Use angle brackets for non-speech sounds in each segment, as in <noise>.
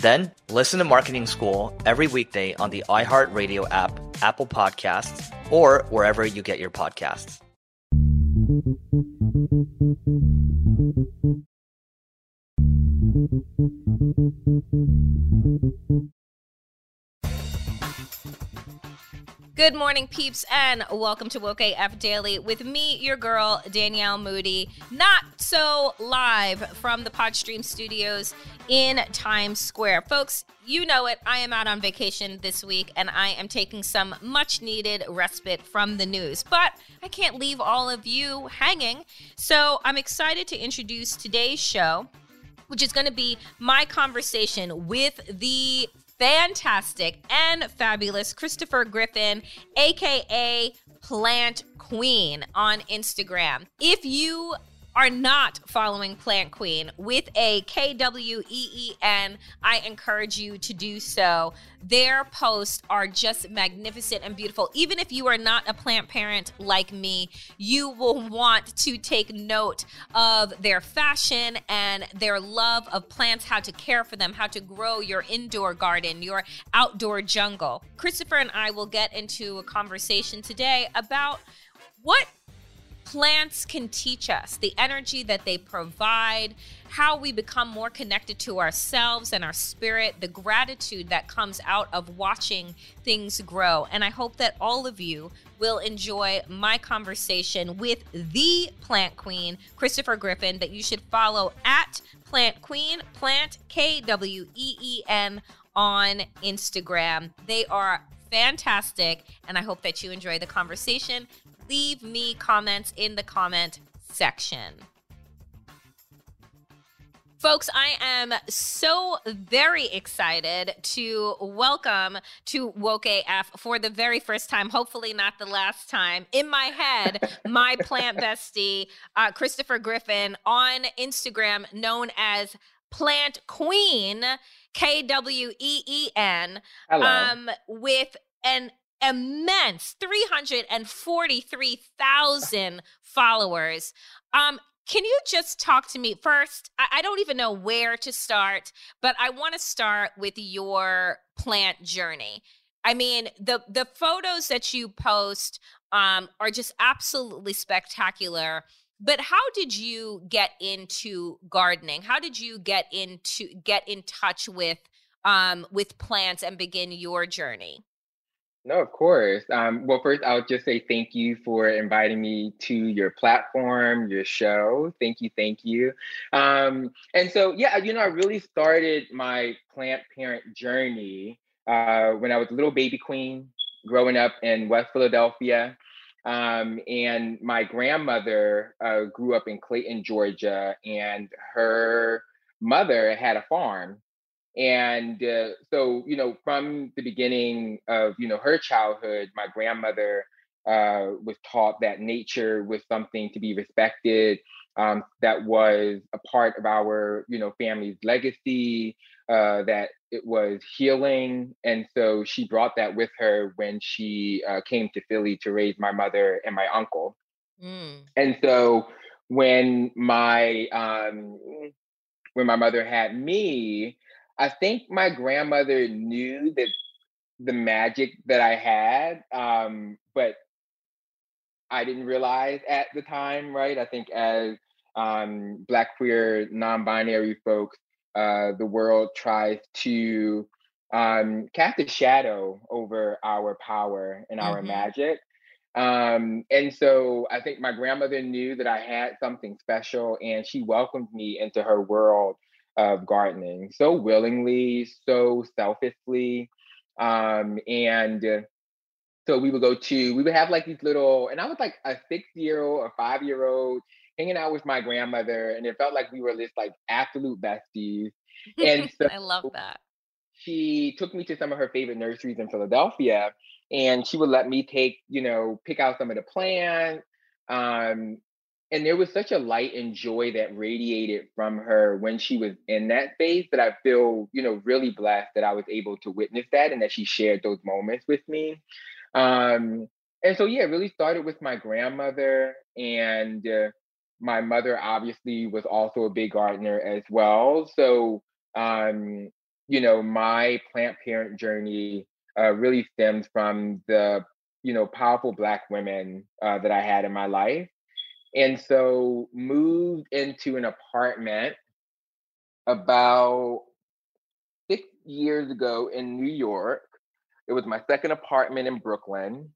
then listen to Marketing School every weekday on the iHeartRadio app, Apple Podcasts, or wherever you get your podcasts. Good morning, peeps, and welcome to Woke AF Daily with me, your girl, Danielle Moody. Not so live from the Podstream studios in Times Square. Folks, you know it. I am out on vacation this week and I am taking some much needed respite from the news. But I can't leave all of you hanging. So I'm excited to introduce today's show, which is going to be my conversation with the fantastic and fabulous Christopher Griffin, aka Plant Queen on Instagram. If you are not following Plant Queen with a K W E E N, I encourage you to do so. Their posts are just magnificent and beautiful. Even if you are not a plant parent like me, you will want to take note of their fashion and their love of plants, how to care for them, how to grow your indoor garden, your outdoor jungle. Christopher and I will get into a conversation today about what plants can teach us, the energy that they provide, how we become more connected to ourselves and our spirit, the gratitude that comes out of watching things grow. And I hope that all of you will enjoy my conversation with the plant queen, Christopher Griffin, that you should follow at Plant Queen, Plant K W E E N on Instagram. They are fantastic, and I hope that you enjoy the conversation leave me comments in the comment section. Folks, I am so very excited to welcome to Woke AF for the very first time, hopefully not the last time, in my head, <laughs> my plant bestie, uh, Christopher Griffin, on Instagram, known as Plant Queen, K W E E N, um, with an immense 343,000 followers. Um, can you just talk to me first? I, I don't even know where to start, but I want to start with your plant journey. I mean, the the photos that you post um, are just absolutely spectacular. But how did you get into gardening? How did you get into get in touch with um, with plants and begin your journey? No, of course. Um, well, first, I'll just say thank you for inviting me to your platform, your show. Thank you, thank you. Um, and so, yeah, you know, I really started my plant parent journey uh, when I was a little baby queen growing up in West Philadelphia. Um, and my grandmother uh, grew up in Clayton, Georgia, and her mother had a farm and uh, so you know from the beginning of you know her childhood my grandmother uh, was taught that nature was something to be respected um, that was a part of our you know family's legacy uh, that it was healing and so she brought that with her when she uh, came to philly to raise my mother and my uncle mm. and so when my um, when my mother had me, I think my grandmother knew that the magic that I had, um, but I didn't realize at the time, right? I think as um, Black, queer, non binary folks, uh, the world tries to um, cast a shadow over our power and our mm-hmm. magic. Um, and so I think my grandmother knew that I had something special and she welcomed me into her world of gardening so willingly, so selfishly. Um, and uh, so we would go to, we would have like these little, and I was like a six year old or five year old hanging out with my grandmother, and it felt like we were just like absolute besties. And <laughs> so I love that. She took me to some of her favorite nurseries in Philadelphia, and she would let me take, you know, pick out some of the plants. Um, and there was such a light and joy that radiated from her when she was in that space that I feel, you know, really blessed that I was able to witness that and that she shared those moments with me. Um, and so, yeah, it really started with my grandmother, and uh, my mother obviously was also a big gardener as well. So, um, you know, my plant parent journey uh, really stems from the, you know, powerful Black women uh, that I had in my life. And so moved into an apartment about six years ago in New York. It was my second apartment in Brooklyn.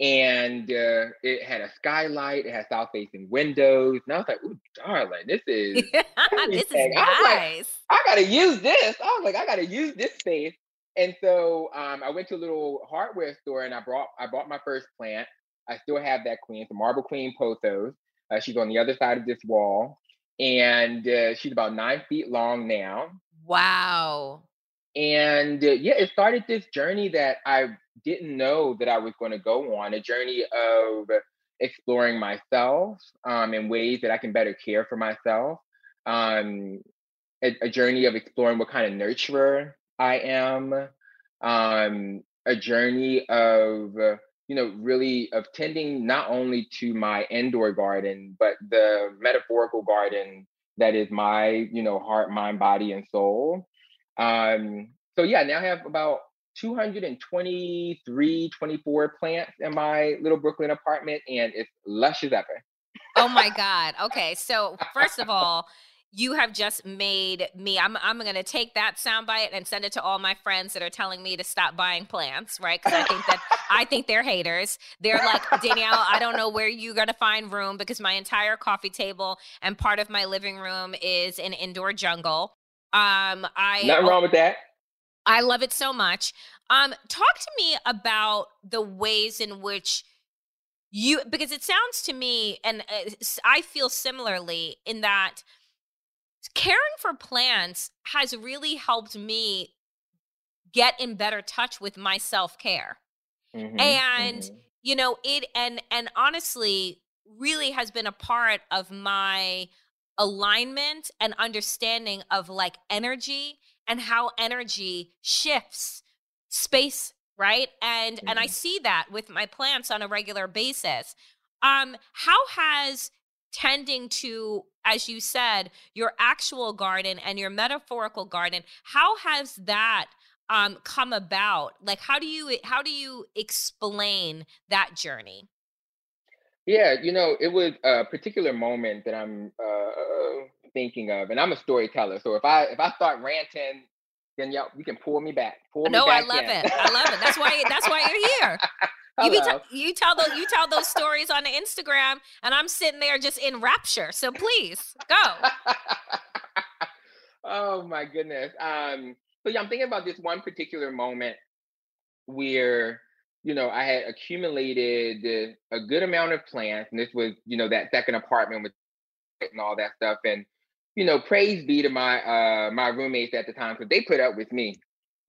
And uh, it had a skylight, it had south facing windows. And I was like, ooh, darling, this <laughs> is this is nice. I, like, I gotta use this. I was like, I gotta use this space. And so um, I went to a little hardware store and I brought I bought my first plant. I still have that queen. the marble queen pothos. Uh, she's on the other side of this wall, and uh, she's about nine feet long now. Wow. And uh, yeah, it started this journey that I didn't know that I was going to go on a journey of exploring myself um, in ways that I can better care for myself. Um, a, a, journey of exploring what kind of nurturer I am. Um, a journey of you know, really of tending not only to my indoor garden, but the metaphorical garden that is my, you know, heart, mind, body, and soul. Um, so yeah, now I have about 223, 24 plants in my little Brooklyn apartment, and it's lush as ever. oh my God. Okay. So first of <laughs> all, you have just made me i'm i'm going to take that soundbite and send it to all my friends that are telling me to stop buying plants right because i think that i think they're haters. They're like danielle i don't know where you're going to find room because my entire coffee table and part of my living room is an indoor jungle. Um i nothing wrong with that. I love it so much. Um talk to me about the ways in which you because it sounds to me and uh, i feel similarly in that caring for plants has really helped me get in better touch with my self-care. Mm-hmm, and mm-hmm. you know, it and and honestly really has been a part of my alignment and understanding of like energy and how energy shifts space right and mm-hmm. and i mm-hmm. see that with my plants on a regular basis um how has tending to as you said your actual garden and your metaphorical garden how has that um, come about like how do you how do you explain that journey yeah you know it was a particular moment that i'm uh, thinking of and i'm a storyteller so if i if i start ranting then y'all you can pull me back pull no me back i love in. it i love it that's why that's why you're here <laughs> you, be t- you tell those you tell those stories on Instagram, and I'm sitting there just in rapture. So please go. <laughs> oh my goodness. Um, so yeah, I'm thinking about this one particular moment where you know I had accumulated a good amount of plants, and this was you know that second apartment with and all that stuff, and you know praise be to my uh my roommates at the time because they put up with me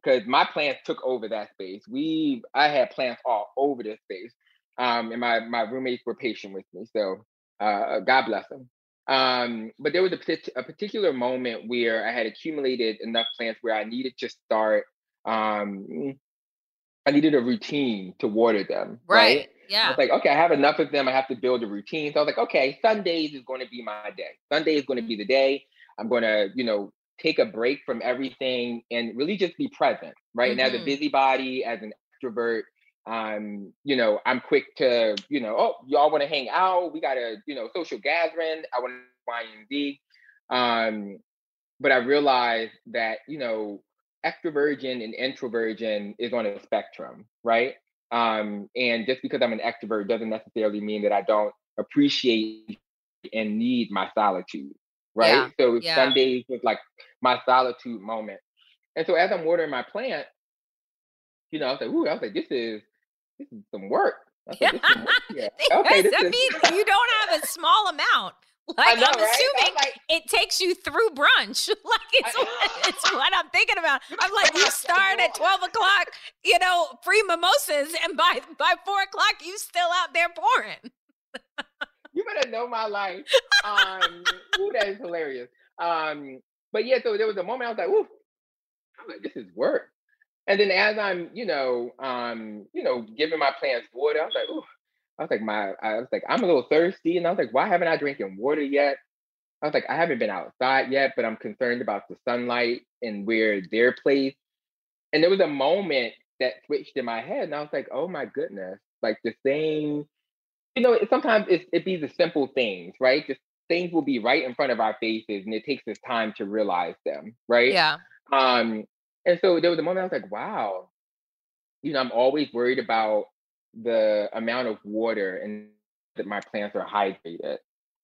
because my plants took over that space. We I had plants all over this space. Um, and my my roommates were patient with me. So uh, God bless them. Um, but there was a, a particular moment where I had accumulated enough plants where I needed to start. Um, I needed a routine to water them. Right. right? Yeah. I was like, okay, I have enough of them. I have to build a routine. So I was like, okay, Sundays is going to be my day. Sunday is going to be the day. I'm going to, you know, take a break from everything and really just be present, right? Mm-hmm. And as a mm-hmm. busybody, as an extrovert, um, you know, I'm quick to, you know, oh, y'all want to hang out? We got a, you know, social gathering. I want to Y and Z. Um, but I realized that, you know, extroversion and introversion is on a spectrum, right? Um, and just because I'm an extrovert doesn't necessarily mean that I don't appreciate and need my solitude, right? Yeah, so yeah. Sundays was like my solitude moment. And so as I'm watering my plant, you know, I was like, ooh, I was like, this is this is some work. yeah. <laughs> Okay, that means you don't have a small amount. <laughs> Like know, I'm right? assuming like, it takes you through brunch. <laughs> like it's what, it's what I'm thinking about. I'm like, you start at 12 o'clock, you know, free mimosas, and by by four o'clock you still out there pouring. you better know my life. Um, ooh, that is hilarious. Um, but yeah, so there was a moment I was like, ooh, I'm like, this is work. And then as I'm, you know, um, you know, giving my plants water, I was like, ooh, I was like, my, I was like, I'm a little thirsty. And I was like, why haven't I drinking water yet? I was like, I haven't been outside yet, but I'm concerned about the sunlight and where their place. And there was a moment that switched in my head. And I was like, oh my goodness, like the same, you know, sometimes it, it be the simple things, right? Just things will be right in front of our faces and it takes us time to realize them, right? Yeah. Um, and so there was a moment I was like, wow, you know, I'm always worried about the amount of water and that my plants are hydrated.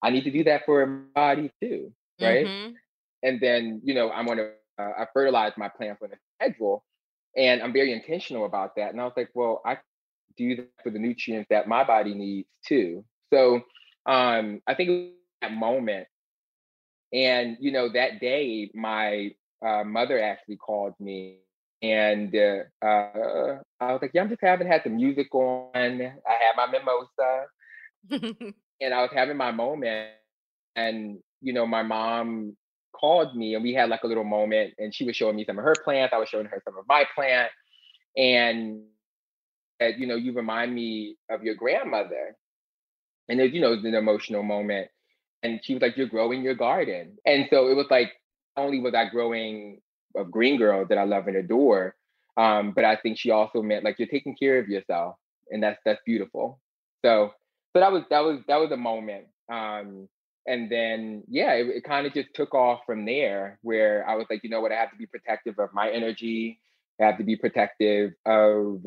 I need to do that for my body too, right? Mm-hmm. And then, you know, I'm gonna uh, I fertilize my plants on a schedule, and I'm very intentional about that. And I was like, well, I do that for the nutrients that my body needs too. So um, I think that moment, and you know, that day, my uh, mother actually called me and uh, uh, I was like, yeah, I'm just having had the music on. I had my mimosa, <laughs> and I was having my moment. And you know, my mom called me, and we had like a little moment. And she was showing me some of her plants. I was showing her some of my plant, and that you know, you remind me of your grandmother. And there's you know, was an emotional moment. And she was like, "You're growing your garden," and so it was like, only was I growing of Green Girl that I love and adore. Um, but I think she also meant like you're taking care of yourself, and that's that's beautiful. So so that was that was that was a moment. Um, and then yeah, it, it kind of just took off from there, where I was like, you know what, I have to be protective of my energy. I have to be protective of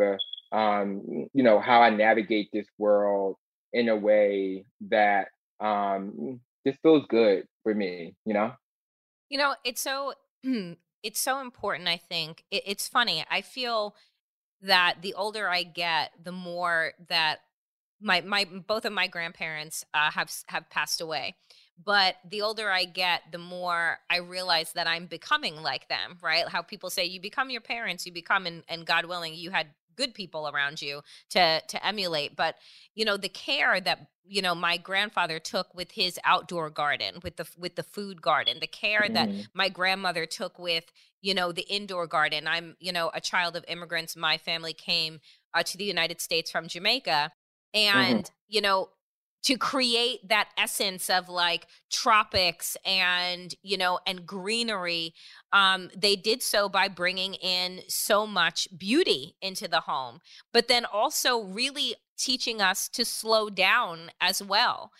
um, you know how I navigate this world in a way that um, just feels good for me. You know. You know, it's so <clears throat> it's so important. I think it, it's funny. I feel that the older I get, the more that my my both of my grandparents uh, have have passed away. But the older I get, the more I realize that I'm becoming like them. Right? How people say you become your parents, you become, and, and God willing, you had good people around you to to emulate but you know the care that you know my grandfather took with his outdoor garden with the with the food garden the care mm. that my grandmother took with you know the indoor garden i'm you know a child of immigrants my family came uh, to the united states from jamaica mm-hmm. and mm-hmm. you know to create that essence of like tropics and you know and greenery um, they did so by bringing in so much beauty into the home but then also really teaching us to slow down as well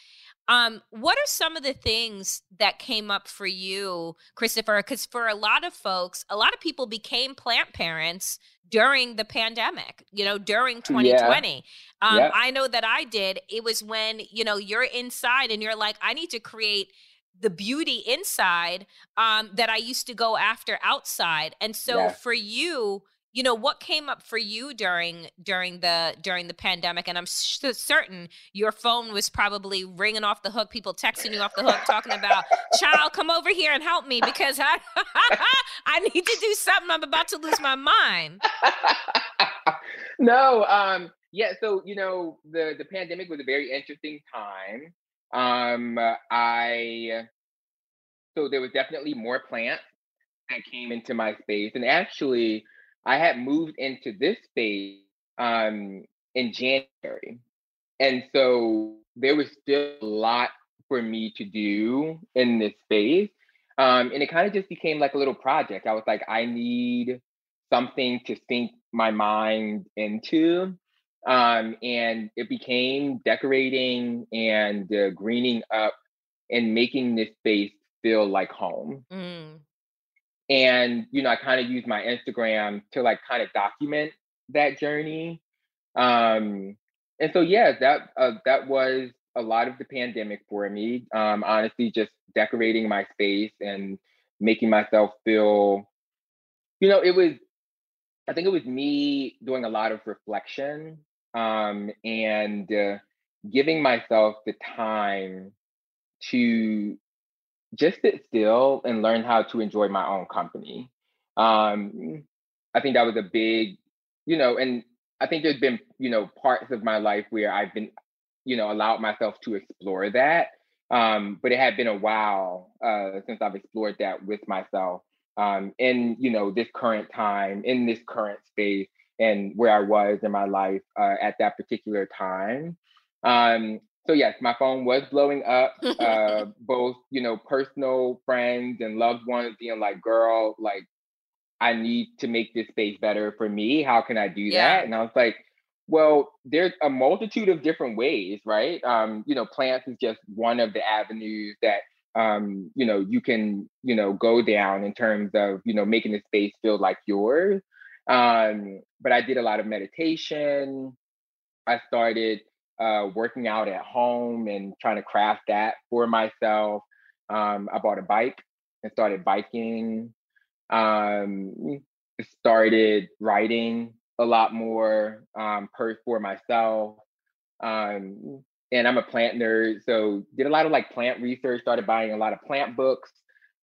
um, what are some of the things that came up for you, Christopher? Because for a lot of folks, a lot of people became plant parents during the pandemic, you know, during 2020. Yeah. Um. I know that I did. It was when, you know, you're inside and you're like, I need to create the beauty inside um, that I used to go after outside. And so yeah. for you, you know what came up for you during during the during the pandemic? And i'm certain your phone was probably ringing off the hook people texting you off the hook talking about child come over here and help me because i <laughs> i need to do something. I'm about to lose my mind. <laughs> No um yeah so you know the the pandemic was a very interesting time. Um i so there was definitely more plants that came into my space. And actually I had moved into this space um, in January. and so there was still a lot for me to do in this space. Um, and it kind of just became like a little project. I was like, I need something to sink my mind into. Um, and it became decorating and uh, greening up and making this space feel like home. Mm. And, you know, I kind of use my Instagram to like kind of document that journey. Um, and so, yeah, that uh, that was a lot of the pandemic for me. Um, honestly, just decorating my space and making myself feel, you know, it was, I think it was me doing a lot of reflection um, and uh, giving myself the time to just sit still and learn how to enjoy my own company. Um, I think that was a big, you know, and I think there's been, you know, parts of my life where I've been, you know, allowed myself to explore that. Um, but it had been a while uh, since I've explored that with myself um, in, you know, this current time, in this current space, and where I was in my life uh, at that particular time. Um, so yes, my phone was blowing up. <laughs> Uh, both, you know, personal friends and loved ones being like, "Girl, like, I need to make this space better for me. How can I do yeah. that?" And I was like, "Well, there's a multitude of different ways, right? Um, you know, plants is just one of the avenues that um, you know, you can, you know, go down in terms of, you know, making the space feel like yours. Um, but I did a lot of meditation. I started uh, working out at home and trying to craft that for myself. Um, I bought a bike and started biking. Um, started writing a lot more um, per for myself. Um, and I'm a plant nerd, so did a lot of like plant research. Started buying a lot of plant books.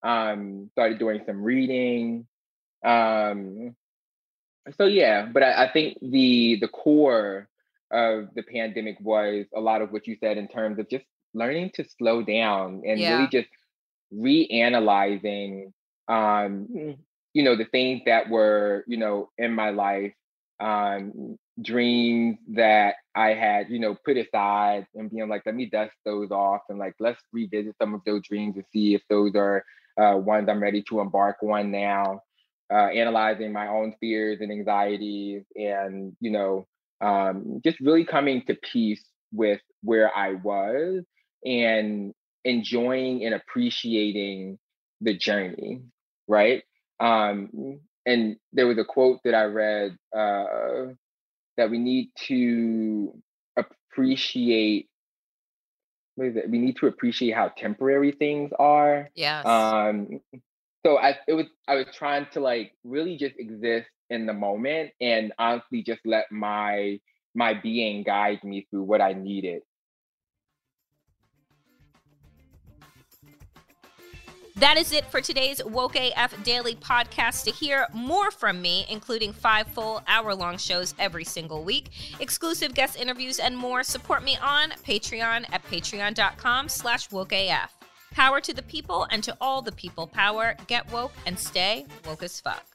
Um, started doing some reading. Um, so yeah, but I, I think the the core of the pandemic was a lot of what you said in terms of just learning to slow down and yeah. really just reanalyzing um you know the things that were you know in my life um dreams that i had you know put aside and being like let me dust those off and like let's revisit some of those dreams and see if those are uh, ones i'm ready to embark on now uh, analyzing my own fears and anxieties and you know um, just really coming to peace with where I was and enjoying and appreciating the journey, right? Um, and there was a quote that I read uh, that we need to appreciate. What is it? We need to appreciate how temporary things are. Yes. Um, so I it was I was trying to like really just exist in the moment and honestly just let my my being guide me through what I needed. That is it for today's Woke AF Daily podcast. To hear more from me, including five full hour long shows every single week, exclusive guest interviews, and more, support me on Patreon at patreon.com slash wokeaf. Power to the people and to all the people power. Get woke and stay woke as fuck.